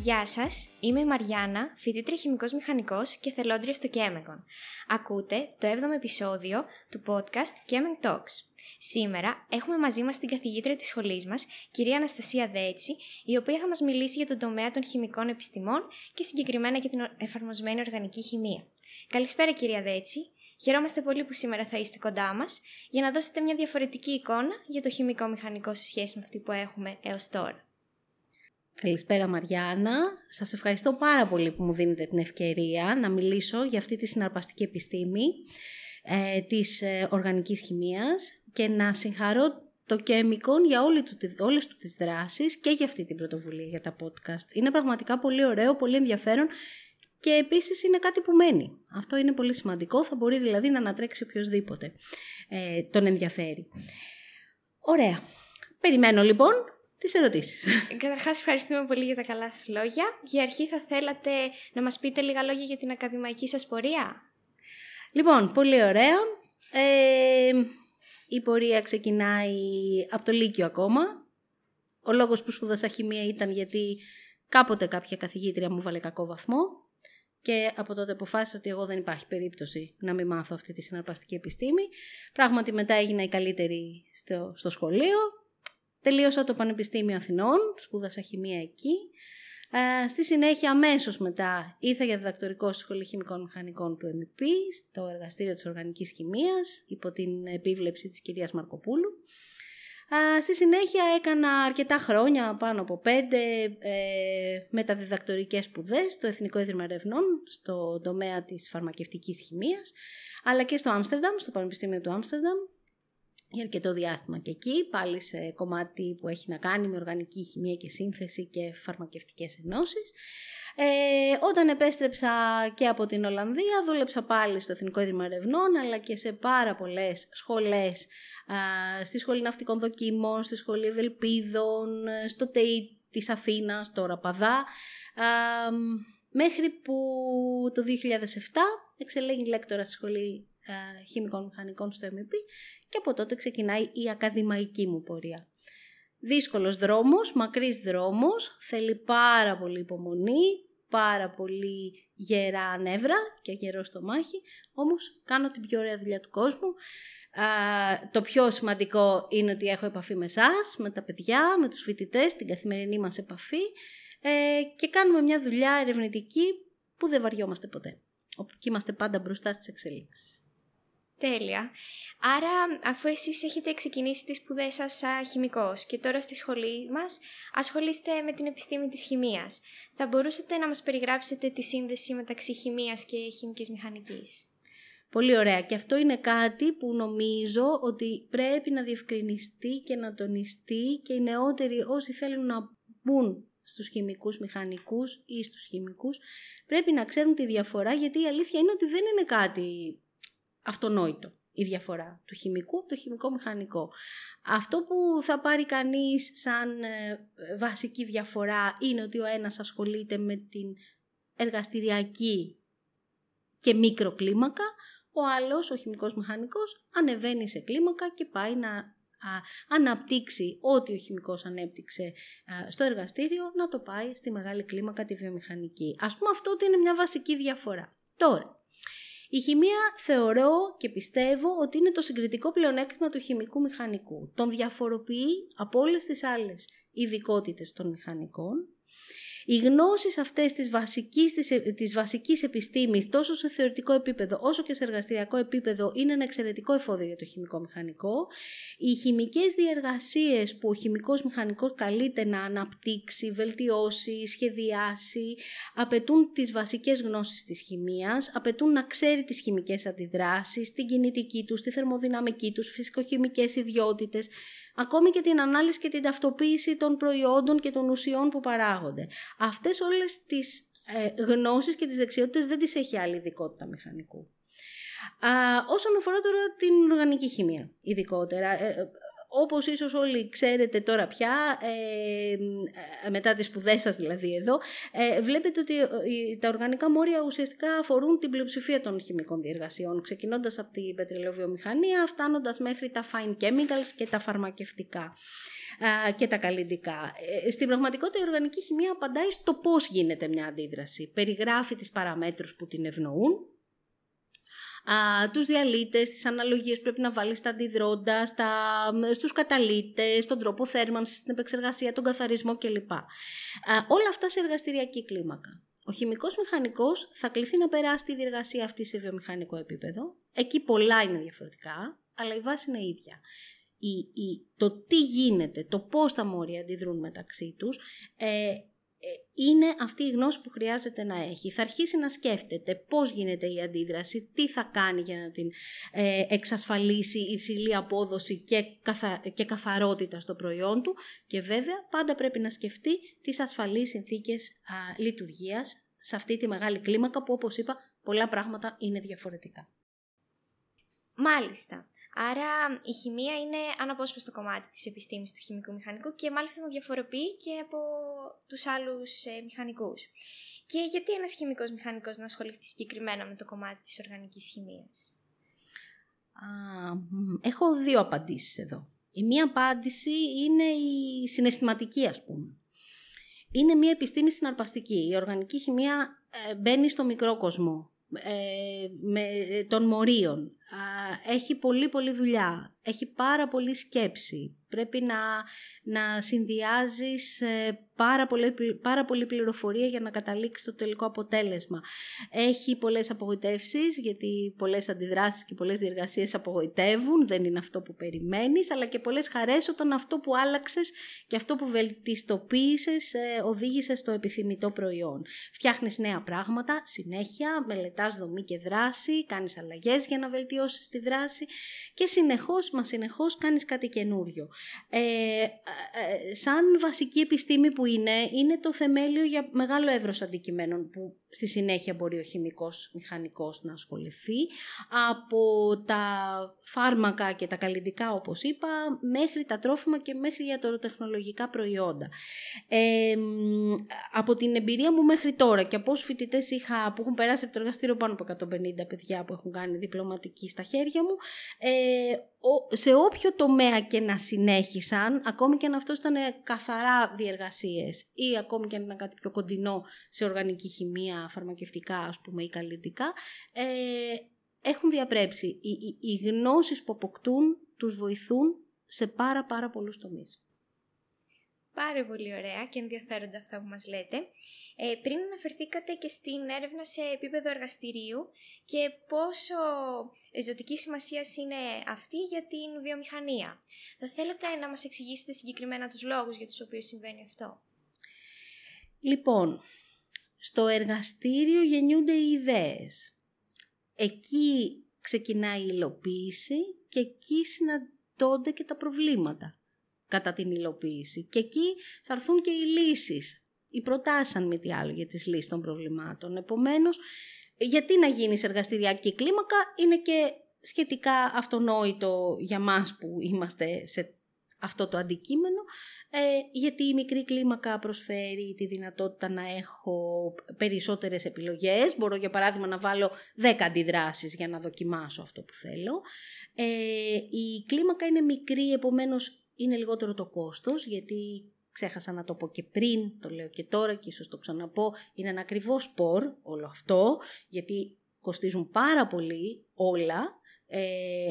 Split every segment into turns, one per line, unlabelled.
Γεια σας, είμαι η Μαριάννα, φοιτήτρια χημικός μηχανικός και θελόντρια στο Chemicon. Ακούτε το 7ο επεισόδιο του podcast Chemic Talks. Σήμερα έχουμε μαζί μας την καθηγήτρια της σχολής μας, κυρία Αναστασία Δέτσι, η οποία θα μας μιλήσει για τον τομέα των χημικών επιστημών και συγκεκριμένα για την εφαρμοσμένη οργανική χημεία. Καλησπέρα κυρία Δέτσι. Χαιρόμαστε πολύ που σήμερα θα είστε κοντά μας για να δώσετε μια διαφορετική εικόνα για το χημικό μηχανικό σε σχέση με αυτή που έχουμε έως τώρα.
Καλησπέρα Μαριάννα. Σας ευχαριστώ πάρα πολύ που μου δίνετε την ευκαιρία να μιλήσω για αυτή τη συναρπαστική επιστήμη ε, της ε, οργανικής χημείας και να συγχαρώ το Chemicon για όλη του, όλες του τις δράσεις και για αυτή την πρωτοβουλία για τα podcast. Είναι πραγματικά πολύ ωραίο, πολύ ενδιαφέρον και επίσης είναι κάτι που μένει. Αυτό είναι πολύ σημαντικό, θα μπορεί δηλαδή να ανατρέξει οποιοδήποτε ε, τον ενδιαφέρει. Ωραία. Περιμένω λοιπόν τις ερωτήσεις.
Καταρχάς ευχαριστούμε πολύ για τα καλά σας λόγια. Για αρχή θα θέλατε να μας πείτε λίγα λόγια για την ακαδημαϊκή σας πορεία;
Λοιπόν, πολύ ωραία. Ε, η πορεία ξεκινάει από το Λύκειο ακόμα. Ο λόγος που σπούδασα χημεία ήταν γιατί κάποτε κάποια καθηγήτρια μου βάλε κακό βαθμό και από τότε αποφάσισα ότι εγώ δεν υπάρχει περίπτωση να μην μάθω αυτή τη συναρπαστική επιστήμη. Πράγματι μετά έγινα η καλύτερη στο, στο σχολείο. Τελείωσα το Πανεπιστήμιο Αθηνών, σπούδασα χημεία εκεί. Ε, στη συνέχεια, αμέσως μετά, ήρθα για διδακτορικό στη Σχολή Χημικών Μηχανικών του ΕΜΠ, στο εργαστήριο της Οργανικής Χημείας, υπό την επίβλεψη της κυρίας Μαρκοπούλου. Ε, στη συνέχεια έκανα αρκετά χρόνια, πάνω από πέντε, ε, μεταδιδακτορικές σπουδές στο Εθνικό Ίδρυμα Ερευνών, στο τομέα της φαρμακευτικής χημείας, αλλά και στο Άμστερνταμ, στο Πανεπιστήμιο του Άμστερνταμ, για αρκετό διάστημα και εκεί, πάλι σε κομμάτι που έχει να κάνει με οργανική χημεία και σύνθεση και φαρμακευτικές ενώσεις. Ε, όταν επέστρεψα και από την Ολλανδία, δούλεψα πάλι στο Εθνικό Ίδρυμα Ερευνών, αλλά και σε πάρα πολλές σχολές, α, στη Σχολή Ναυτικών Δοκίμων, στη Σχολή Ευελπίδων, στο ΤΕΙ της Αθήνας, το Ραπαδά, α, μέχρι που το 2007 εξελέγει λέκτορα στη Σχολή Χημικών Μηχανικών στο MEP και από τότε ξεκινάει η ακαδημαϊκή μου πορεία. Δύσκολος δρόμος, μακρύς δρόμος, θέλει πάρα πολύ υπομονή, πάρα πολύ γερά νεύρα και γερό στο μάχη, όμως κάνω την πιο ωραία δουλειά του κόσμου. Α, το πιο σημαντικό είναι ότι έχω επαφή με εσάς, με τα παιδιά, με τους φοιτητές, την καθημερινή μας επαφή ε, και κάνουμε μια δουλειά ερευνητική που δεν βαριόμαστε ποτέ. Και είμαστε πάντα μπροστά στις εξελίξεις.
Τέλεια. Άρα, αφού εσείς έχετε ξεκινήσει τις σπουδές σας σαν χημικός και τώρα στη σχολή μας ασχολείστε με την επιστήμη της χημείας, θα μπορούσατε να μας περιγράψετε τη σύνδεση μεταξύ χημείας και χημικής μηχανικής;
Πολύ ωραία. Και αυτό είναι κάτι που νομίζω ότι πρέπει να διευκρινιστεί και να τονιστεί και οι νεότεροι όσοι θέλουν να μπουν στους χημικούς μηχανικούς ή στους χημικούς πρέπει να ξέρουν τη διαφορά γιατί η αλήθεια είναι ότι δεν είναι κάτι αυτονόητο η διαφορά του χημικού από το χημικό μηχανικό. Αυτό που θα πάρει κανείς σαν ε, βασική διαφορά είναι ότι ο ένας ασχολείται με την εργαστηριακή και μικροκλίμακα, ο άλλος, ο χημικός μηχανικός, ανεβαίνει σε κλίμακα και πάει να αναπτύξει ό,τι ο χημικός ανέπτυξε στο εργαστήριο, να το πάει στη μεγάλη κλίμακα τη βιομηχανική. Ας πούμε αυτό ότι είναι μια βασική διαφορά. Τώρα, η χημεία θεωρώ και πιστεύω ότι είναι το συγκριτικό πλεονέκτημα του χημικού μηχανικού. Τον διαφοροποιεί από όλες τις άλλες ειδικότητες των μηχανικών οι γνώσεις αυτές της βασικής, της, της βασικής επιστήμης τόσο σε θεωρητικό επίπεδο όσο και σε εργαστηριακό επίπεδο είναι ένα εξαιρετικό εφόδιο για το χημικό μηχανικό. Οι χημικές διεργασίες που ο χημικός μηχανικός καλείται να αναπτύξει, βελτιώσει, σχεδιάσει απαιτούν τις βασικές γνώσεις της χημίας, απαιτούν να ξέρει τις χημικές αντιδράσεις, την κινητική τους, τη θερμοδυναμική τους, φυσικοχημικές ιδιότητες, ακόμη και την ανάλυση και την ταυτοποίηση των προϊόντων και των ουσιών που παράγονται. Αυτές όλες τις ε, γνώσεις και τις δεξιότητες δεν τις έχει άλλη ειδικότητα μηχανικού. Α, όσον αφορά τώρα την οργανική χημεία, ειδικότερα, ε, όπως ίσως όλοι ξέρετε τώρα πια, ε, ε μετά τις σπουδές σας δηλαδή εδώ, ε, βλέπετε ότι ε, τα οργανικά μόρια ουσιαστικά αφορούν την πλειοψηφία των χημικών διεργασιών, ξεκινώντας από την πετρελαιοβιομηχανία, φτάνοντας μέχρι τα fine chemicals και τα φαρμακευτικά και τα καλλιντικά. Στην πραγματικότητα η οργανική χημεία απαντάει στο πώς γίνεται μια αντίδραση. Περιγράφει τις παραμέτρους που την ευνοούν, α, τους διαλύτες, τις αναλογίες πρέπει να βάλεις στα αντιδρόντα, στα, στους καταλύτες, τον τρόπο θέρμανσης, την επεξεργασία, τον καθαρισμό κλπ. Α, όλα αυτά σε εργαστηριακή κλίμακα. Ο χημικός μηχανικός θα κληθεί να περάσει τη διεργασία αυτή σε βιομηχανικό επίπεδο. Εκεί πολλά είναι διαφορετικά, αλλά η βάση είναι ίδια. Η, η, το τι γίνεται, το πώς τα μόρια αντιδρούν μεταξύ τους, ε, ε, είναι αυτή η γνώση που χρειάζεται να έχει. Θα αρχίσει να σκέφτεται πώς γίνεται η αντίδραση, τι θα κάνει για να την ε, εξασφαλίσει υψηλή απόδοση και, καθα... και καθαρότητα στο προϊόν του και βέβαια πάντα πρέπει να σκεφτεί τις ασφαλείς συνθήκες α, λειτουργίας σε αυτή τη μεγάλη κλίμακα που όπως είπα πολλά πράγματα είναι διαφορετικά.
Μάλιστα. Άρα η χημεία είναι αναπόσπαστο κομμάτι της επιστήμης του χημικού μηχανικού και μάλιστα τον διαφοροποιεί και από τους άλλους ε, μηχανικούς. Και γιατί ένας χημικός μηχανικός να ασχοληθεί συγκεκριμένα με το κομμάτι της οργανικής χημείας.
έχω δύο απαντήσεις εδώ. Η μία απάντηση είναι η συναισθηματική ας πούμε. Είναι μια επιστήμη συναρπαστική. Η οργανική χημεία ε, μπαίνει στο μικρό κόσμο ε, με, των μορίων. Έχει πολύ πολύ δουλειά. Έχει πάρα πολύ σκέψη. Πρέπει να, να συνδυάζεις ε, πάρα, πολύ, πάρα πολύ πληροφορία για να καταλήξει το τελικό αποτέλεσμα. Έχει πολλές απογοητεύσεις, γιατί πολλές αντιδράσεις και πολλές διεργασίες απογοητεύουν, δεν είναι αυτό που περιμένεις, αλλά και πολλές χαρές όταν αυτό που άλλαξες και αυτό που βελτιστοποίησες ε, οδήγησε στο επιθυμητό προϊόν. Φτιάχνεις νέα πράγματα, συνέχεια, μελετάς δομή και δράση, κάνεις αλλαγές για να βελτιώσεις τη δράση και συνεχώς μα συνεχώς κάνεις κάτι καινούριο. Ε, ε, ε, σαν βασική επιστήμη που είναι, είναι το θεμέλιο για μεγάλο εύρος αντικειμένων που στη συνέχεια μπορεί ο χημικός μηχανικός να ασχοληθεί από τα φάρμακα και τα καλλιντικά όπως είπα μέχρι τα τρόφιμα και μέχρι ιατροτεχνολογικά προϊόντα. Ε, από την εμπειρία μου μέχρι τώρα και από όσους φοιτητές είχα που έχουν περάσει από το εργαστήριο πάνω από 150 παιδιά που έχουν κάνει διπλωματική στα χέρια μου ε, σε όποιο τομέα και να συνέχισαν ακόμη και αν αυτός ήταν καθαρά διεργασίες ή ακόμη και αν ήταν κάτι πιο κοντινό σε οργανική χημεία φαρμακευτικά ας πούμε ή καλλιτικά, ε, έχουν διαπρέψει. Οι, οι, οι γνώσεις που αποκτούν τους βοηθούν σε πάρα πάρα πολλούς τομείς.
Πάρα πολύ ωραία και ενδιαφέροντα αυτά που μας λέτε. Ε, πριν αναφερθήκατε και στην έρευνα σε επίπεδο εργαστηρίου και πόσο ζωτική σημασία είναι αυτή για την βιομηχανία. Θα θέλετε να μας εξηγήσετε συγκεκριμένα τους λόγους για τους οποίους συμβαίνει αυτό;
Λοιπόν, στο εργαστήριο γεννιούνται οι ιδέες. Εκεί ξεκινάει η υλοποίηση και εκεί συναντώνται και τα προβλήματα κατά την υλοποίηση. Και εκεί θα έρθουν και οι λύσεις, οι προτάσεις αν μη τι άλλο για τις λύσεις των προβλημάτων. Επομένως, γιατί να γίνεις σε εργαστηριακή κλίμακα είναι και σχετικά αυτονόητο για μας που είμαστε σε αυτό το αντικείμενο, ε, γιατί η μικρή κλίμακα προσφέρει τη δυνατότητα να έχω περισσότερες επιλογές. Μπορώ για παράδειγμα να βάλω 10 αντιδράσεις για να δοκιμάσω αυτό που θέλω. Ε, η κλίμακα είναι μικρή, επομένως είναι λιγότερο το κόστος, γιατί ξέχασα να το πω και πριν, το λέω και τώρα και ίσως το ξαναπώ, είναι ένα ακριβό σπορ όλο αυτό, γιατί κοστίζουν πάρα πολύ όλα ε,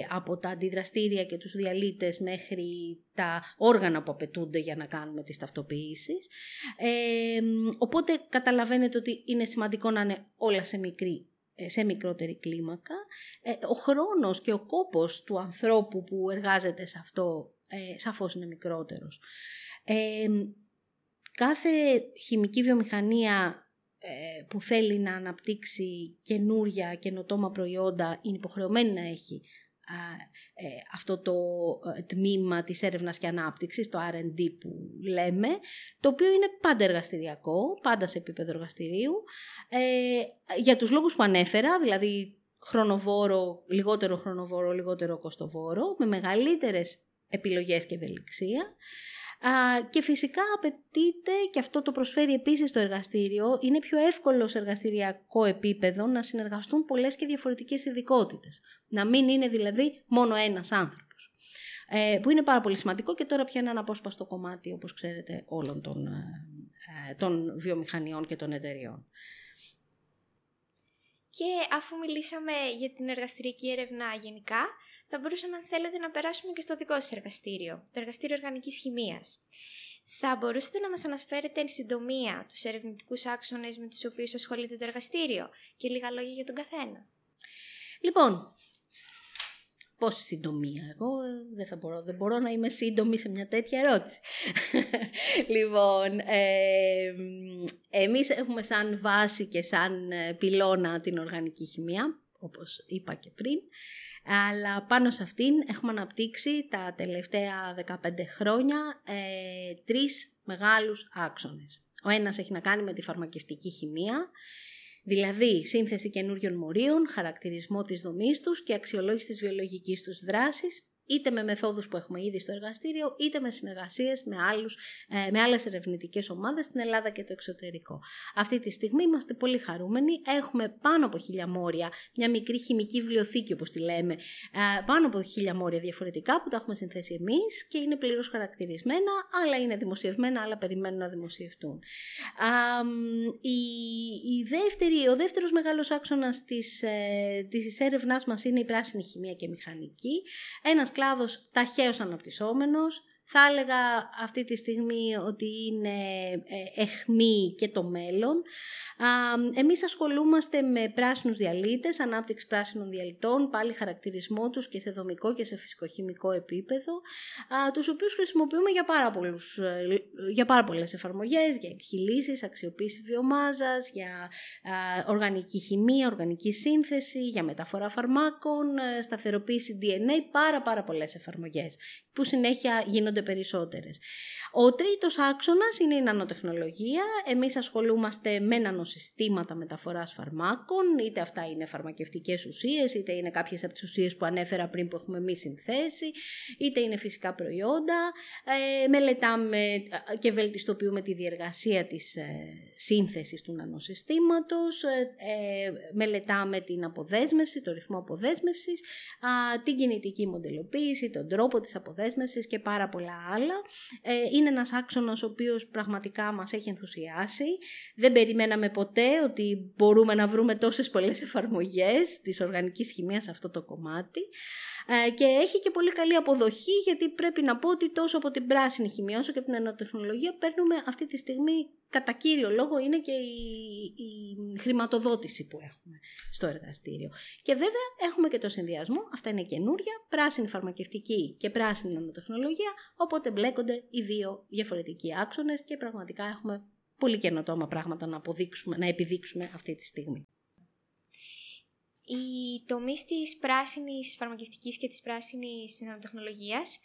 από τα αντιδραστήρια και τους διαλύτες μέχρι τα όργανα που απαιτούνται για να κάνουμε τις ταυτοποιήσεις. Ε, οπότε καταλαβαίνετε ότι είναι σημαντικό να είναι όλα σε μικρή ε, σε μικρότερη κλίμακα. Ε, ο χρόνος και ο κόπος του ανθρώπου που εργάζεται σε αυτό ε, σαφώς είναι μικρότερος. κάθε χημική βιομηχανία ε, που θέλει να αναπτύξει καινούρια, καινοτόμα προϊόντα είναι υποχρεωμένη να έχει ε, αυτό το ε, τμήμα της έρευνας και ανάπτυξης, το R&D που λέμε, το οποίο είναι πάντα εργαστηριακό, πάντα σε επίπεδο εργαστηρίου, για τους λόγους που ανέφερα, δηλαδή χρονοβόρο, λιγότερο χρονοβόρο, λιγότερο κοστοβόρο, με μεγαλύτερες επιλογές και ευελιξία. Και φυσικά απαιτείται, και αυτό το προσφέρει επίσης το εργαστήριο, είναι πιο εύκολος σε εργαστηριακό επίπεδο να συνεργαστούν πολλές και διαφορετικές ειδικότητες. Να μην είναι δηλαδή μόνο ένας άνθρωπος. Ε, που είναι πάρα πολύ σημαντικό και τώρα πια είναι ένα απόσπαστο κομμάτι, όπως ξέρετε, όλων των, ε, ε, των βιομηχανιών και των εταιριών.
Και αφού μιλήσαμε για την εργαστηριακή έρευνα γενικά, θα μπορούσαμε αν θέλετε να περάσουμε και στο δικό σας εργαστήριο, το Εργαστήριο Οργανικής Χημίας. Θα μπορούσατε να μας αναφέρετε εν συντομία τους ερευνητικούς άξονες με τους οποίους ασχολείται το εργαστήριο και λίγα λόγια για τον καθένα.
Λοιπόν, Πόση συντομία. Εγώ ε, δεν, θα μπορώ, δεν μπορώ να είμαι σύντομη σε μια τέτοια ερώτηση. λοιπόν, ε, εμείς έχουμε σαν βάση και σαν ε, πυλώνα την οργανική χημεία, όπως είπα και πριν. Αλλά πάνω σε αυτήν έχουμε αναπτύξει τα τελευταία 15 χρόνια ε, τρεις μεγάλους άξονες. Ο ένας έχει να κάνει με τη φαρμακευτική χημεία, δηλαδή σύνθεση καινούριων μορίων, χαρακτηρισμό της δομής τους και αξιολόγηση της βιολογικής τους δράσης είτε με μεθόδους που έχουμε ήδη στο εργαστήριο, είτε με συνεργασίες με, άλλους, ε, με άλλες ερευνητικές ομάδες στην Ελλάδα και το εξωτερικό. Αυτή τη στιγμή είμαστε πολύ χαρούμενοι. Έχουμε πάνω από χίλια μόρια, μια μικρή χημική βιβλιοθήκη όπως τη λέμε, ε, πάνω από χίλια μόρια διαφορετικά που τα έχουμε συνθέσει εμείς και είναι πλήρως χαρακτηρισμένα, άλλα είναι δημοσιευμένα, άλλα περιμένουν να δημοσιευτούν. η, η δεύτερη, ο δεύτερος μεγάλος άξονας της, ε, της έρευνάς μας είναι η πράσινη χημεία και μηχανική. Ένας κλάδος ταχαίως αναπτυσσόμενος, θα έλεγα αυτή τη στιγμή ότι είναι ε, εχμή και το μέλλον. Εμείς ασχολούμαστε με πράσινους διαλύτες, ανάπτυξη πράσινων διαλυτών, πάλι χαρακτηρισμό τους και σε δομικό και σε φυσικοχημικό επίπεδο, τους οποίους χρησιμοποιούμε για πάρα, πολλούς, ε, για πάρα πολλές εφαρμογές, για εκχυλήσεις, αξιοποίηση βιομάζας, για οργανική χημεία, οργανική σύνθεση, για μεταφορά φαρμάκων, ε, σταθεροποίηση DNA, πάρα πάρα πολλές εφαρμογές που συνέχεια γίνονται περισσότερες. Ο τρίτος άξονας είναι η νανοτεχνολογία. Εμείς ασχολούμαστε με νανοσυστήματα μεταφοράς φαρμάκων, είτε αυτά είναι φαρμακευτικές ουσίες, είτε είναι κάποιες από τις ουσίες που ανέφερα πριν που έχουμε εμείς συνθέσει, είτε είναι φυσικά προϊόντα. Ε, μελετάμε και βελτιστοποιούμε τη διεργασία της ε, σύνθεσης του νανοσυστήματος, ε, ε, μελετάμε την αποδέσμευση, το ρυθμό αποδέσμευσης, την κινητική μοντελοποίηση, τον τρόπο της αποδέσμευσης και πάρα πολλά άλλα. Ε, είναι ένας άξονας ο οποίος πραγματικά μας έχει ενθουσιάσει. Δεν περιμέναμε ποτέ ότι μπορούμε να βρούμε τόσες πολλές εφαρμογές της οργανικής χημίας σε αυτό το κομμάτι. Ε, και έχει και πολύ καλή αποδοχή γιατί πρέπει να πω ότι τόσο από την πράσινη χημία όσο και από την ενοτεχνολογία παίρνουμε αυτή τη στιγμή κατά κύριο λόγο είναι και η, η χρηματοδότηση που έχουμε στο εργαστήριο. Και βέβαια έχουμε και το συνδυασμό, αυτά είναι καινούρια, πράσινη φαρμακευτική και πράσινη νανοτεχνολογία, οπότε μπλέκονται οι δύο διαφορετικοί άξονες και πραγματικά έχουμε πολύ καινοτόμα πράγματα να, αποδείξουμε, να επιδείξουμε αυτή τη στιγμή.
Οι τομείς της πράσινης φαρμακευτικής και της πράσινης νανοτεχνολογίας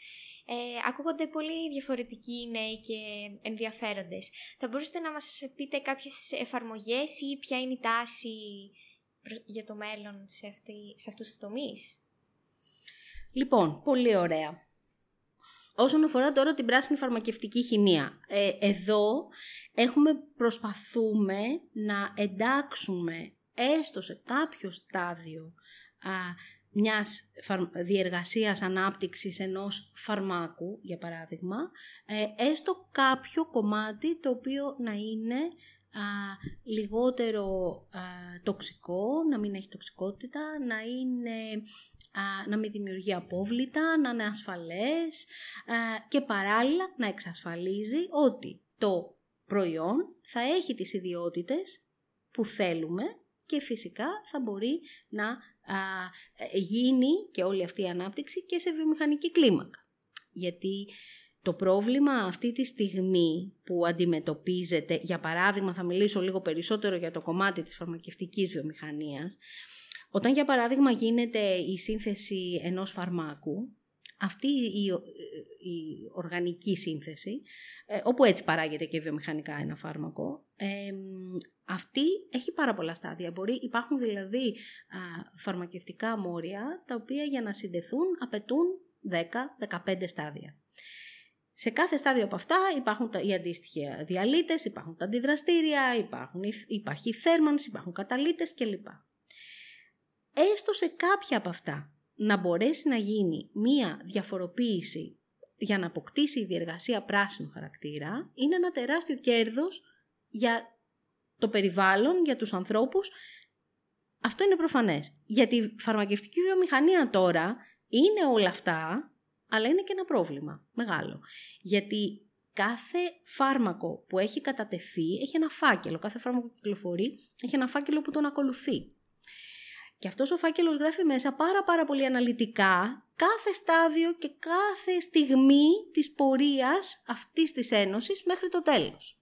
ε, ακούγονται πολύ διαφορετικοί νέοι και ενδιαφέροντες. Θα μπορούσατε να μας πείτε κάποιες εφαρμογές ή ποια είναι η τάση για το μέλλον σε, αυτή, σε αυτούς τους τομείς;
Λοιπόν, πολύ ωραία. Όσον αφορά τώρα την πράσινη φαρμακευτική χημεία, ε, εδώ έχουμε προσπαθούμε να εντάξουμε έστω σε κάποιο στάδιο α, μιας διεργασίας ανάπτυξης ενός φαρμάκου, για παράδειγμα, ε, έστω κάποιο κομμάτι το οποίο να είναι λιγότερο τοξικό, να μην έχει τοξικότητα, να, είναι, να μην δημιουργεί απόβλητα, να είναι ασφαλές και παράλληλα να εξασφαλίζει ότι το προϊόν θα έχει τις ιδιότητες που θέλουμε και φυσικά θα μπορεί να ε, γίνει και όλη αυτή η ανάπτυξη και σε βιομηχανική κλίμακα. Γιατί το πρόβλημα αυτή τη στιγμή που αντιμετωπίζεται, για παράδειγμα θα μιλήσω λίγο περισσότερο για το κομμάτι της φαρμακευτικής βιομηχανίας, όταν για παράδειγμα γίνεται η σύνθεση ενός φαρμάκου, αυτή η, η οργανική σύνθεση, ε, όπου έτσι παράγεται και βιομηχανικά ένα φάρμακο, αυτή έχει πάρα πολλά στάδια. Μπορεί, υπάρχουν δηλαδή α, φαρμακευτικά μόρια, τα οποία για να συντεθούν απαιτούν 10-15 στάδια. Σε κάθε στάδιο από αυτά υπάρχουν τα, οι αντίστοιχοι διαλύτες, υπάρχουν τα αντιδραστήρια, υπάρχουν, υπάρχει η θέρμανση, υπάρχουν καταλύτες κλπ. Έστω σε κάποια από αυτά να μπορέσει να γίνει μία διαφοροποίηση για να αποκτήσει η διεργασία πράσινου χαρακτήρα, είναι ένα τεράστιο κέρδος για το περιβάλλον, για τους ανθρώπους. Αυτό είναι προφανές. Για τη φαρμακευτική βιομηχανία τώρα είναι όλα αυτά αλλά είναι και ένα πρόβλημα μεγάλο. Γιατί κάθε φάρμακο που έχει κατατεθεί έχει ένα φάκελο. Κάθε φάρμακο που κυκλοφορεί έχει ένα φάκελο που τον ακολουθεί. Και αυτός ο φάκελος γράφει μέσα πάρα πάρα πολύ αναλυτικά κάθε στάδιο και κάθε στιγμή της πορείας αυτής της ένωσης μέχρι το τέλος.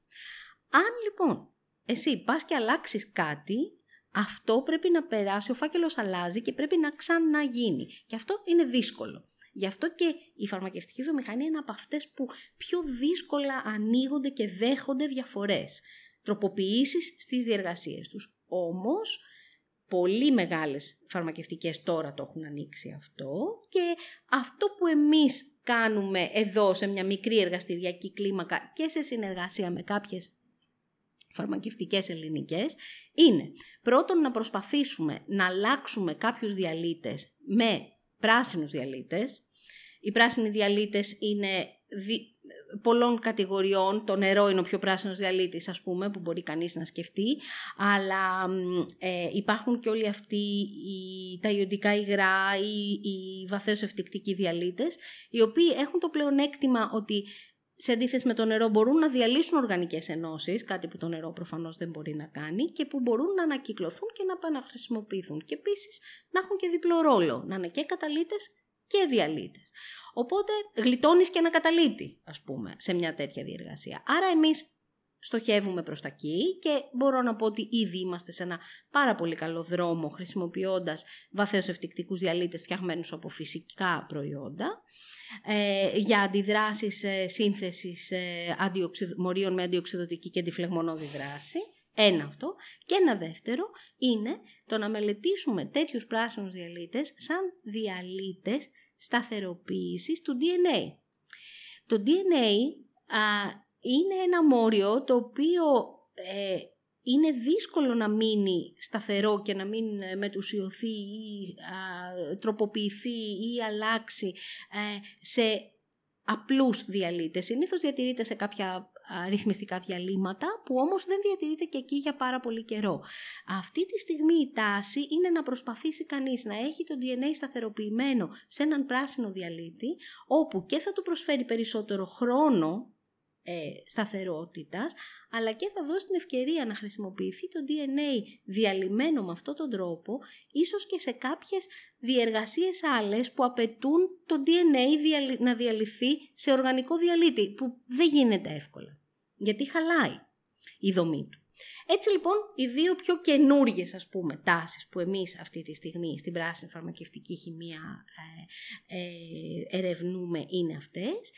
Αν λοιπόν εσύ πας και αλλάξεις κάτι, αυτό πρέπει να περάσει, ο φάκελος αλλάζει και πρέπει να ξαναγίνει. Και αυτό είναι δύσκολο. Γι' αυτό και η φαρμακευτική βιομηχανία είναι από αυτές που πιο δύσκολα ανοίγονται και δέχονται διαφορές, τροποποιήσεις στις διεργασίες τους. Όμως, πολύ μεγάλες φαρμακευτικές τώρα το έχουν ανοίξει αυτό και αυτό που εμείς κάνουμε εδώ σε μια μικρή εργαστηριακή κλίμακα και σε συνεργασία με κάποιες φαρμακευτικές ελληνικές είναι πρώτον να προσπαθήσουμε να αλλάξουμε κάποιους διαλύτες με πράσινους διαλύτες. Οι πράσινοι διαλύτες είναι πολλών κατηγοριών. Το νερό είναι ο πιο πράσινος διαλύτης, ας πούμε, που μπορεί κανείς να σκεφτεί. Αλλά ε, υπάρχουν και όλοι αυτοί οι, τα ιοντικά υγρά, οι, οι βαθέως ευτυκτικοί διαλύτες, οι οποίοι έχουν το πλεονέκτημα ότι σε αντίθεση με το νερό μπορούν να διαλύσουν οργανικές ενώσεις, κάτι που το νερό προφανώς δεν μπορεί να κάνει και που μπορούν να ανακυκλωθούν και να επαναχρησιμοποιηθούν. Και επίσης να έχουν και διπλό ρόλο, να είναι και καταλύτες και διαλύτες. Οπότε γλιτώνεις και ένα καταλύτη, ας πούμε, σε μια τέτοια διεργασία. Άρα εμείς στοχεύουμε προς τα εκεί και μπορώ να πω ότι ήδη είμαστε σε ένα πάρα πολύ καλό δρόμο χρησιμοποιώντας βαθέως ευτυκτικούς διαλύτες φτιαγμένους από φυσικά προϊόντα ε, για αντιδράσεις ε, σύνθεσης ε, μορίων με αντιοξυδοτική και αντιφλεγμονώδη δράση. Ένα αυτό. Και ένα δεύτερο είναι το να μελετήσουμε τέτοιους πράσινους διαλύτες σαν διαλύτες σταθεροποίησης του DNA. Το DNA είναι ένα μόριο το οποίο ε, είναι δύσκολο να μείνει σταθερό και να μην ε, μετουσιωθεί ή τροποποιηθεί ή αλλάξει ε, σε απλούς διαλύτες. Συνήθως διατηρείται σε κάποια ρυθμιστικά διαλύματα που όμως δεν διατηρείται και εκεί για πάρα πολύ καιρό. Αυτή τη στιγμή η τάση είναι να προσπαθήσει κανείς να έχει το DNA σταθεροποιημένο σε έναν πράσινο διαλύτη όπου και θα του προσφέρει περισσότερο χρόνο ε, σταθερότητας, αλλά και θα δώσει την ευκαιρία να χρησιμοποιηθεί το DNA διαλυμένο με αυτόν τον τρόπο, ίσως και σε κάποιες διεργασίες άλλες που απαιτούν το DNA να διαλυθεί σε οργανικό διαλύτη, που δεν γίνεται εύκολα, γιατί χαλάει η δομή του. Έτσι λοιπόν οι δύο πιο καινούργιες ας πούμε τάσεις που εμείς αυτή τη στιγμή στην πράσινη φαρμακευτική χημεία ε, ε, ερευνούμε είναι αυτές.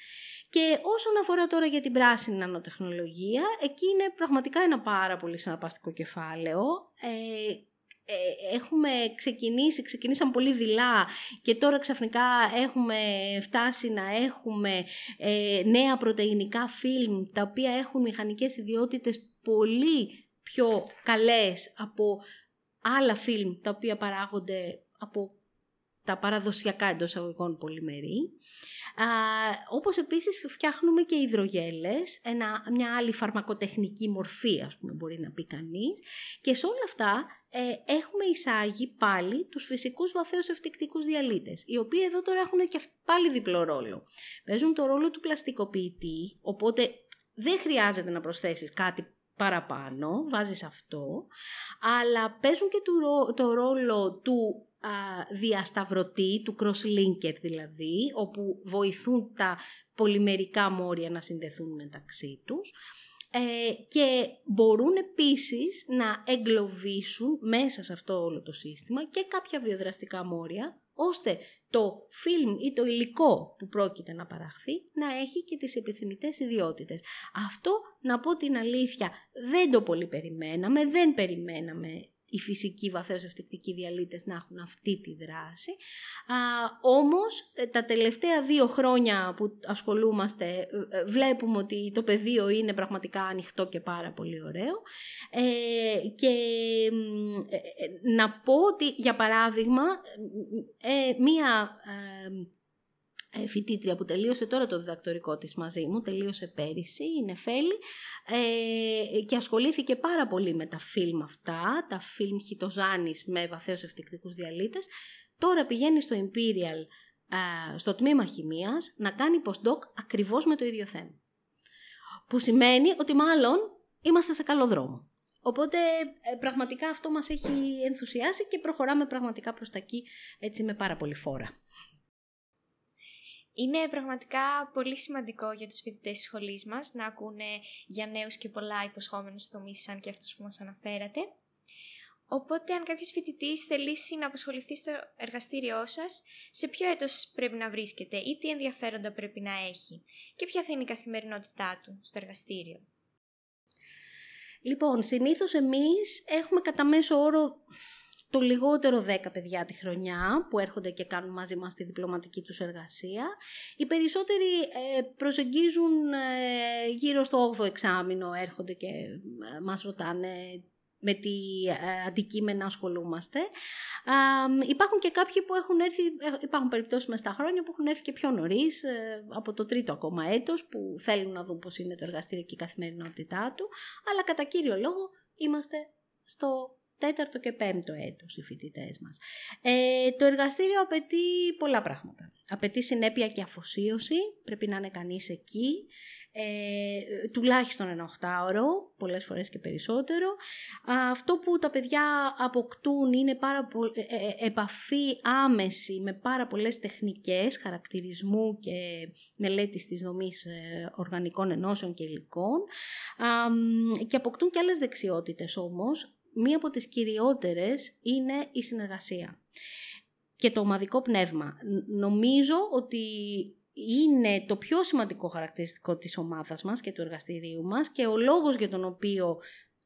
Και όσον αφορά τώρα για την πράσινη νανοτεχνολογία, εκεί είναι πραγματικά ένα πάρα πολύ συναρπαστικό κεφάλαιο. Ε, ε, έχουμε ξεκινήσει, ξεκινήσαμε πολύ δειλά και τώρα ξαφνικά έχουμε φτάσει να έχουμε ε, νέα πρωτεϊνικά φιλμ τα οποία έχουν μηχανικές ιδιότητες πολύ πιο καλές από άλλα φιλμ τα οποία παράγονται από τα παραδοσιακά εντός αγωγικών πολυμερή. Α, όπως επίσης φτιάχνουμε και υδρογέλες, ένα, μια άλλη φαρμακοτεχνική μορφή ας πούμε μπορεί να πει κανείς και σε όλα αυτά ε, έχουμε εισάγει πάλι τους φυσικούς βαθέως ευτυκτικούς διαλύτες οι οποίοι εδώ τώρα έχουν και πάλι διπλό ρόλο. Παίζουν το ρόλο του πλαστικοποιητή οπότε δεν χρειάζεται να προσθέσεις κάτι παραπάνω, βάζεις αυτό, αλλά παίζουν και το, το ρόλο του α, διασταυρωτή, του cross-linker δηλαδή, όπου βοηθούν τα πολυμερικά μόρια να συνδεθούν μεταξύ τους ε, και μπορούν επίσης να εγκλωβίσουν μέσα σε αυτό όλο το σύστημα και κάποια βιοδραστικά μόρια ώστε το φιλμ ή το υλικό που πρόκειται να παραχθεί να έχει και τις επιθυμητές ιδιότητες. Αυτό, να πω την αλήθεια, δεν το πολύ περιμέναμε, δεν περιμέναμε οι φυσικοί βαθέως ευτεκτικοί διαλύτες να έχουν αυτή τη δράση. Α, όμως ε, τα τελευταία δύο χρόνια που ασχολούμαστε ε, ε, βλέπουμε ότι το πεδίο είναι πραγματικά ανοιχτό και πάρα πολύ ωραίο. Ε, και να πω ότι για παράδειγμα μία ε, φοιτήτρια που τελείωσε τώρα το διδακτορικό της μαζί μου, τελείωσε πέρυσι, είναι Φέλη ε, και ασχολήθηκε πάρα πολύ με τα φιλμ αυτά, τα φιλμ χιτοζάνης με βαθέως ευτυκτικούς διαλύτες. Τώρα πηγαίνει στο Imperial, ε, στο τμήμα χημίας, να κάνει postdoc ακριβώς με το ίδιο θέμα. Που σημαίνει ότι μάλλον είμαστε σε καλό δρόμο. Οπότε ε, πραγματικά αυτό μας έχει ενθουσιάσει και προχωράμε πραγματικά προς τα εκεί έτσι με πάρα πολύ φόρα.
Είναι πραγματικά πολύ σημαντικό για τους φοιτητές της σχολής μας να ακούνε για νέους και πολλά υποσχόμενους τομείς σαν και αυτούς που μας αναφέρατε. Οπότε, αν κάποιος φοιτητής θελήσει να απασχοληθεί στο εργαστήριό σας, σε ποιο έτος πρέπει να βρίσκεται ή τι ενδιαφέροντα πρέπει να έχει και ποια θα είναι η καθημερινότητά του στο εργαστήριο.
Λοιπόν, συνήθως εμείς έχουμε κατά μέσο όρο το λιγότερο 10 παιδιά τη χρονιά που έρχονται και κάνουν μαζί μας τη διπλωματική τους εργασία. Οι περισσότεροι ε, προσεγγίζουν ε, γύρω στο 8ο εξάμεινο, έρχονται και ε, μας ρωτάνε με τι αντικείμενα ασχολούμαστε. υπάρχουν και κάποιοι που έχουν έρθει, υπάρχουν περιπτώσεις μες στα χρόνια που έχουν έρθει και πιο νωρίς, από το τρίτο ακόμα έτος, που θέλουν να δουν πώς είναι το εργαστήριο και η καθημερινότητά του, αλλά κατά κύριο λόγο είμαστε στο τέταρτο και πέμπτο έτος οι φοιτητές μας. Ε, το εργαστήριο απαιτεί πολλά πράγματα. Απαιτεί συνέπεια και αφοσίωση, πρέπει να είναι κανείς εκεί, ε, τουλάχιστον ένα οχτάωρο, πολλές φορές και περισσότερο. Αυτό που τα παιδιά αποκτούν είναι πάρα ε, ε, επαφή άμεση με πάρα πολλές τεχνικές χαρακτηρισμού και μελέτης της δομής οργανικών ενώσεων και υλικών και αποκτούν και άλλες δεξιότητες όμως μία από τις κυριότερες είναι η συνεργασία και το ομαδικό πνεύμα. Νομίζω ότι είναι το πιο σημαντικό χαρακτηριστικό της ομάδας μας και του εργαστηρίου μας και ο λόγος για τον οποίο,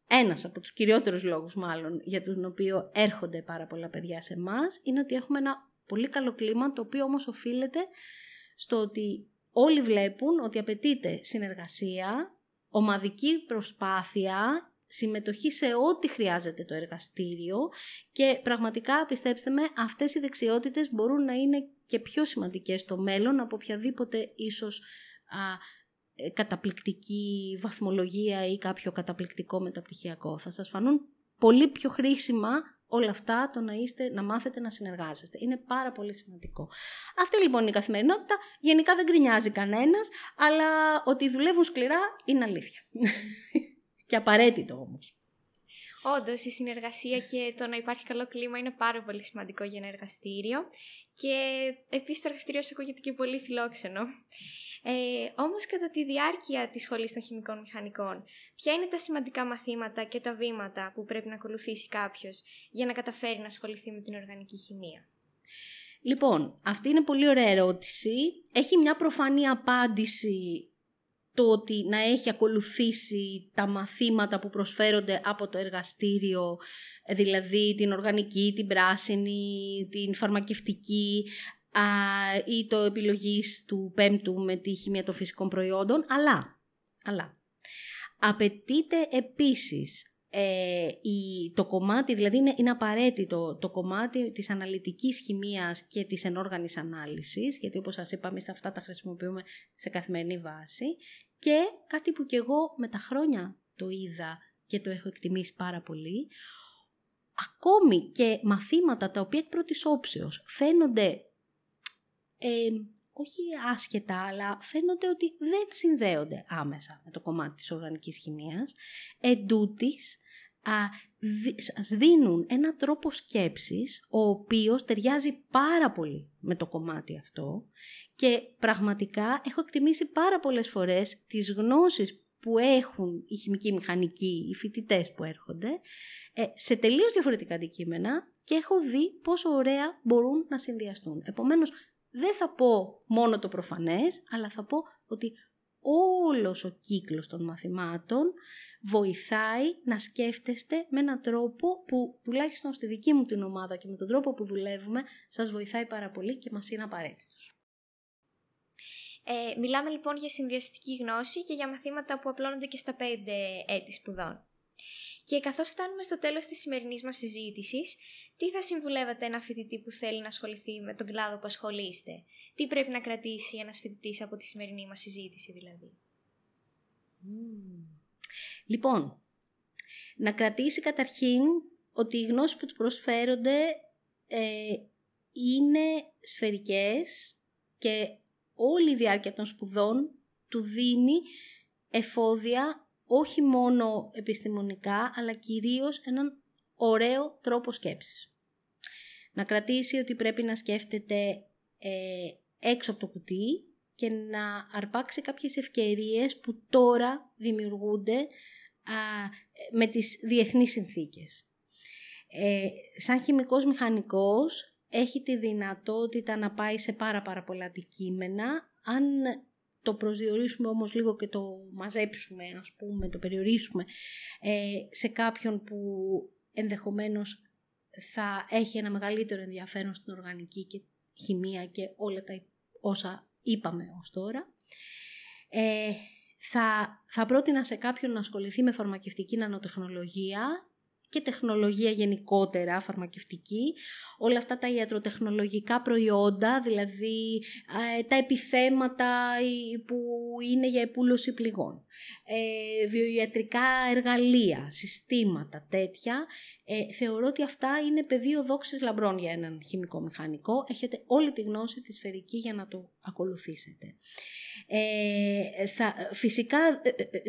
ένας από τους κυριότερους λόγους μάλλον, για τον οποίο έρχονται πάρα πολλά παιδιά σε εμάς, είναι ότι έχουμε ένα πολύ καλό κλίμα, το οποίο όμως οφείλεται στο ότι όλοι βλέπουν ότι απαιτείται συνεργασία, ομαδική προσπάθεια συμμετοχή σε ό,τι χρειάζεται το εργαστήριο και πραγματικά πιστέψτε με αυτές οι δεξιότητες μπορούν να είναι και πιο σημαντικές στο μέλλον από οποιαδήποτε ίσως α, ε, καταπληκτική βαθμολογία ή κάποιο καταπληκτικό μεταπτυχιακό. Θα σας φανούν πολύ πιο χρήσιμα όλα αυτά το να, είστε, να μάθετε να συνεργάζεστε. Είναι πάρα πολύ σημαντικό. Αυτή λοιπόν είναι η καθημερινότητα. Γενικά δεν γκρινιάζει κανένας, αλλά ότι δουλεύουν σκληρά είναι αλήθεια. και απαραίτητο όμως.
Όντως, η συνεργασία και το να υπάρχει καλό κλίμα είναι πάρα πολύ σημαντικό για ένα εργαστήριο. Και επίσης το εργαστήριο σου ακούγεται και πολύ φιλόξενο. Ε, Όμως, κατά τη διάρκεια της σχολής των χημικών μηχανικών, ποια είναι τα σημαντικά μαθήματα και τα βήματα που πρέπει να ακολουθήσει κάποιος για να καταφέρει να ασχοληθεί με την οργανική χημεία;
Λοιπόν, αυτή είναι πολύ ωραία ερώτηση. Έχει μια προφανή απάντηση το ότι να έχει ακολουθήσει τα μαθήματα που προσφέρονται από το εργαστήριο, δηλαδή την οργανική, την πράσινη, την φαρμακευτική α, ή το επιλογής του πέμπτου με τη χημεία των φυσικών προϊόντων, αλλά, αλλά απαιτείται επίσης ε, η, το κομμάτι, δηλαδή είναι, είναι απαραίτητο το κομμάτι της αναλυτικής χημείας και της ενόργανης ανάλυσης, γιατί όπως σας είπαμε σε αυτά τα χρησιμοποιούμε σε καθημερινή βάση, και κάτι που και εγώ με τα χρόνια το είδα και το έχω εκτιμήσει πάρα πολύ, ακόμη και μαθήματα τα οποία εκ πρώτης όψεως φαίνονται ε, όχι άσχετα, αλλά φαίνονται ότι δεν συνδέονται άμεσα με το κομμάτι της οργανικής χημείας, εντούτοις α, σας δίνουν ένα τρόπο σκέψης ο οποίος ταιριάζει πάρα πολύ με το κομμάτι αυτό και πραγματικά έχω εκτιμήσει πάρα πολλές φορές τις γνώσεις που έχουν οι χημικοί μηχανικοί, οι φοιτητές που έρχονται, ε, σε τελείως διαφορετικά αντικείμενα και έχω δει πόσο ωραία μπορούν να συνδυαστούν. Επομένως, δεν θα πω μόνο το προφανές, αλλά θα πω ότι όλος ο κύκλος των μαθημάτων βοηθάει να σκέφτεστε με έναν τρόπο που τουλάχιστον στη δική μου την ομάδα και με τον τρόπο που δουλεύουμε σας βοηθάει πάρα πολύ και μας είναι απαραίτητος.
Ε, μιλάμε λοιπόν για συνδυαστική γνώση και για μαθήματα που απλώνονται και στα πέντε έτη σπουδών. Και καθώς φτάνουμε στο τέλος της σημερινής μας συζήτησης, τι θα συμβουλεύατε ένα φοιτητή που θέλει να ασχοληθεί με τον κλάδο που ασχολείστε; Τι πρέπει να κρατήσει ένας φοιτητής από τη σημερινή μας συζήτηση δηλαδή;
Λοιπόν, να κρατήσει καταρχήν ότι οι γνώσεις που του προσφέρονται ε, είναι σφαιρικές και όλη η διάρκεια των σπουδών του δίνει εφόδια όχι μόνο επιστημονικά αλλά κυρίως έναν ωραίο τρόπο σκέψης. Να κρατήσει ότι πρέπει να σκέφτεται ε, έξω από το κουτί και να αρπάξει κάποιες ευκαιρίες που τώρα δημιουργούνται με τις διεθνείς συνθήκες. Ε, σαν χημικός μηχανικός έχει τη δυνατότητα να πάει σε πάρα πάρα πολλά αντικείμενα. Αν το προσδιορίσουμε όμως λίγο και το μαζέψουμε, ας πούμε, το περιορίσουμε ε, σε κάποιον που ενδεχομένως θα έχει ένα μεγαλύτερο ενδιαφέρον στην οργανική και χημεία και όλα τα όσα είπαμε ως τώρα. Ε, θα, θα πρότεινα σε κάποιον να ασχοληθεί με φαρμακευτική νανοτεχνολογία και τεχνολογία γενικότερα φαρμακευτική, όλα αυτά τα ιατροτεχνολογικά προϊόντα, δηλαδή ε, τα επιθέματα που είναι για επούλωση πληγών, ε, βιοιατρικά εργαλεία, συστήματα τέτοια, ε, θεωρώ ότι αυτά είναι πεδίο δόξης λαμπρών για έναν χημικό μηχανικό. Έχετε όλη τη γνώση της σφαιρική για να το ακολουθήσετε. Ε, θα, φυσικά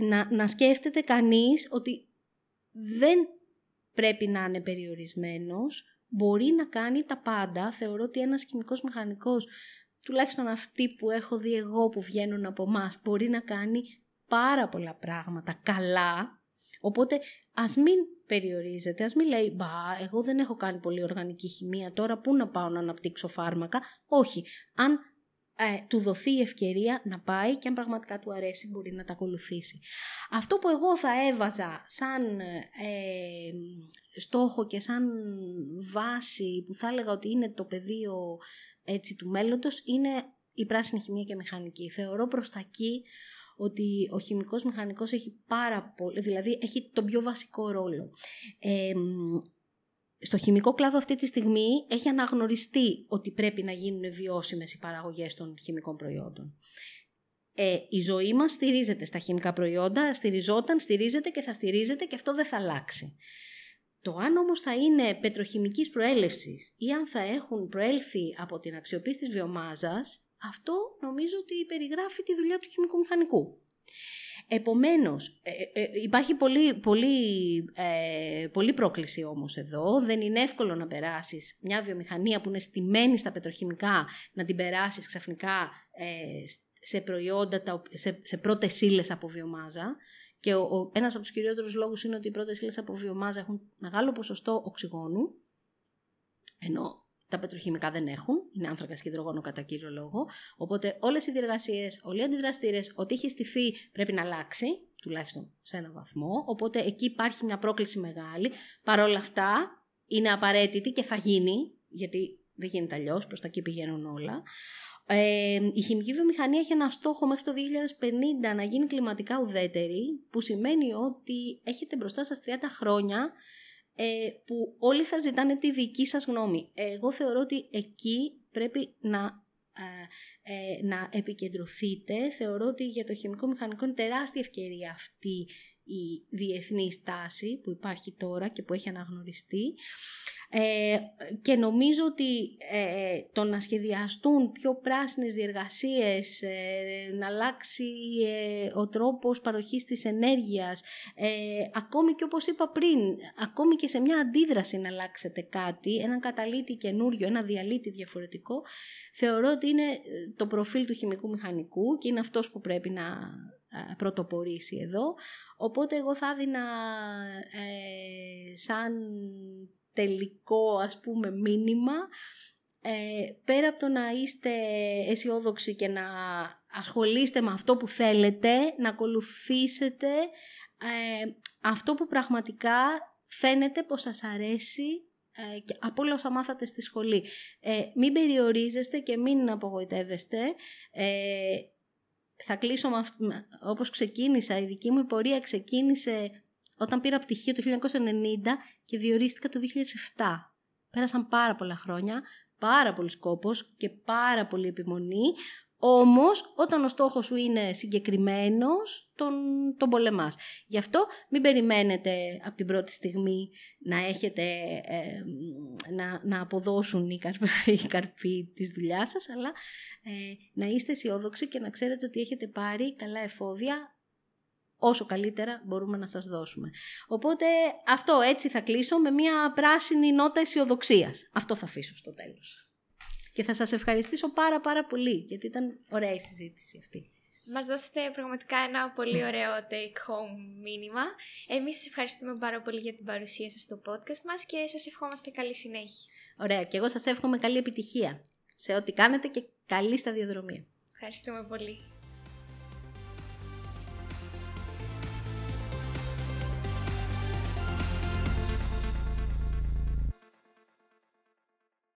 να, να σκέφτεται κανείς ότι δεν πρέπει να είναι περιορισμένος, μπορεί να κάνει τα πάντα. Θεωρώ ότι ένας χημικός μηχανικός, τουλάχιστον αυτοί που έχω δει εγώ που βγαίνουν από εμάς, μπορεί να κάνει πάρα πολλά πράγματα καλά. Οπότε ας μην περιορίζεται, ας μην λέει «Μπα, εγώ δεν έχω κάνει πολύ οργανική χημεία, τώρα πού να πάω να αναπτύξω φάρμακα». Όχι, αν ε, του δοθεί η ευκαιρία να πάει και αν πραγματικά του αρέσει μπορεί να τα ακολουθήσει. Αυτό που εγώ θα έβαζα σαν ε, στόχο και σαν βάση που θα έλεγα ότι είναι το πεδίο έτσι, του μέλλοντος είναι η πράσινη χημεία και μηχανική. Θεωρώ προς τα εκεί ότι ο χημικός μηχανικός έχει πάρα πολύ, δηλαδή έχει τον πιο βασικό ρόλο. Ε, στο χημικό κλάδο αυτή τη στιγμή έχει αναγνωριστεί ότι πρέπει να γίνουν βιώσιμες οι παραγωγές των χημικών προϊόντων. Ε, η ζωή μας στηρίζεται στα χημικά προϊόντα, στηριζόταν, στηρίζεται και θα στηρίζεται και αυτό δεν θα αλλάξει. Το αν όμως θα είναι πετροχημικής προέλευσης ή αν θα έχουν προέλθει από την αξιοποίηση της βιομάζας, αυτό νομίζω ότι περιγράφει τη δουλειά του χημικού μηχανικού. Επομένως, ε, ε, ε, υπάρχει πολύ, πολύ, πολύ πρόκληση όμως εδώ. Δεν είναι εύκολο να περάσεις μια βιομηχανία που είναι στημένη στα πετροχημικά, να την περάσεις ξαφνικά σε προϊόντα, σε, σε πρώτες ύλες από βιομάζα. Και ο, ο, ένας από τους κυριότερους λόγους είναι ότι οι πρώτες ύλες από βιομάζα έχουν μεγάλο ποσοστό οξυγόνου, ενώ τα πετροχημικά δεν έχουν, είναι άνθρακα και υδρογόνο κατά κύριο λόγο. Οπότε όλες οι διεργασίες, όλοι οι αντιδραστήρες, ό,τι έχει στηθεί πρέπει να αλλάξει, τουλάχιστον σε έναν βαθμό. Οπότε εκεί υπάρχει μια πρόκληση μεγάλη. Παρ' όλα αυτά είναι απαραίτητη και θα γίνει, γιατί δεν γίνεται αλλιώς, προς τα εκεί πηγαίνουν όλα. Ε, η χημική βιομηχανία έχει ένα στόχο μέχρι το 2050 να γίνει κλιματικά ουδέτερη, που σημαίνει ότι έχετε μπροστά σας 30 χρόνια ε, που όλοι θα ζητάνε τη δική σας γνώμη. Εγώ θεωρώ ότι εκεί πρέπει να, ε, ε, να επικεντρωθείτε. Θεωρώ ότι για το χημικό μηχανικό είναι τεράστια ευκαιρία αυτή η διεθνής στάση που υπάρχει τώρα και που έχει αναγνωριστεί. Ε, και νομίζω ότι ε, το να σχεδιαστούν πιο πράσινες διεργασίες, ε, να αλλάξει ε, ο τρόπος παροχής της ενέργειας, ακόμη και όπως είπα πριν, ακόμη και σε μια αντίδραση να αλλάξετε κάτι, έναν καταλήτη καινούριο, ένα διαλύτη διαφορετικό, θεωρώ ότι είναι το προφίλ του χημικού μηχανικού και είναι αυτός που πρέπει να πρωτοπορήσει εδώ. Οπότε εγώ θα έδινα σαν τελικό ας πούμε μήνυμα ε, πέρα από το να είστε αισιόδοξοι και να ασχολείστε με αυτό που θέλετε, να ακολουθήσετε ε, αυτό που πραγματικά φαίνεται πως σας αρέσει ε, από όλα όσα μάθατε στη σχολή. Ε, μην περιορίζεστε και μην απογοητεύεστε. Ε, θα κλείσω με, όπως ξεκίνησα. Η δική μου πορεία ξεκίνησε όταν πήρα πτυχίο το 1990 και διορίστηκα το 2007. Πέρασαν πάρα πολλά χρόνια, πάρα πολύ σκόπος και πάρα πολύ επιμονή, όμως, όταν ο στόχος σου είναι συγκεκριμένος, τον, τον πολεμάς. Γι' αυτό μην περιμένετε από την πρώτη στιγμή να έχετε, να, να αποδώσουν οι καρποί, οι καρποί της δουλειάς σας, αλλά ε, να είστε αισιόδοξοι και να ξέρετε ότι έχετε πάρει καλά εφόδια όσο καλύτερα μπορούμε να σας δώσουμε. Οπότε αυτό έτσι θα κλείσω με μια πράσινη νότα αισιοδοξίας. Αυτό θα αφήσω στο τέλος. Και θα σας ευχαριστήσω πάρα πάρα πολύ, γιατί ήταν ωραία η συζήτηση αυτή.
Μας δώσετε πραγματικά ένα πολύ ωραίο take home μήνυμα. Εμείς σας ευχαριστούμε πάρα πολύ για την παρουσία σας στο podcast μας και σας ευχόμαστε καλή συνέχεια.
Ωραία και εγώ σας εύχομαι καλή επιτυχία σε ό,τι κάνετε και καλή σταδιοδρομία.
Ευχαριστούμε πολύ.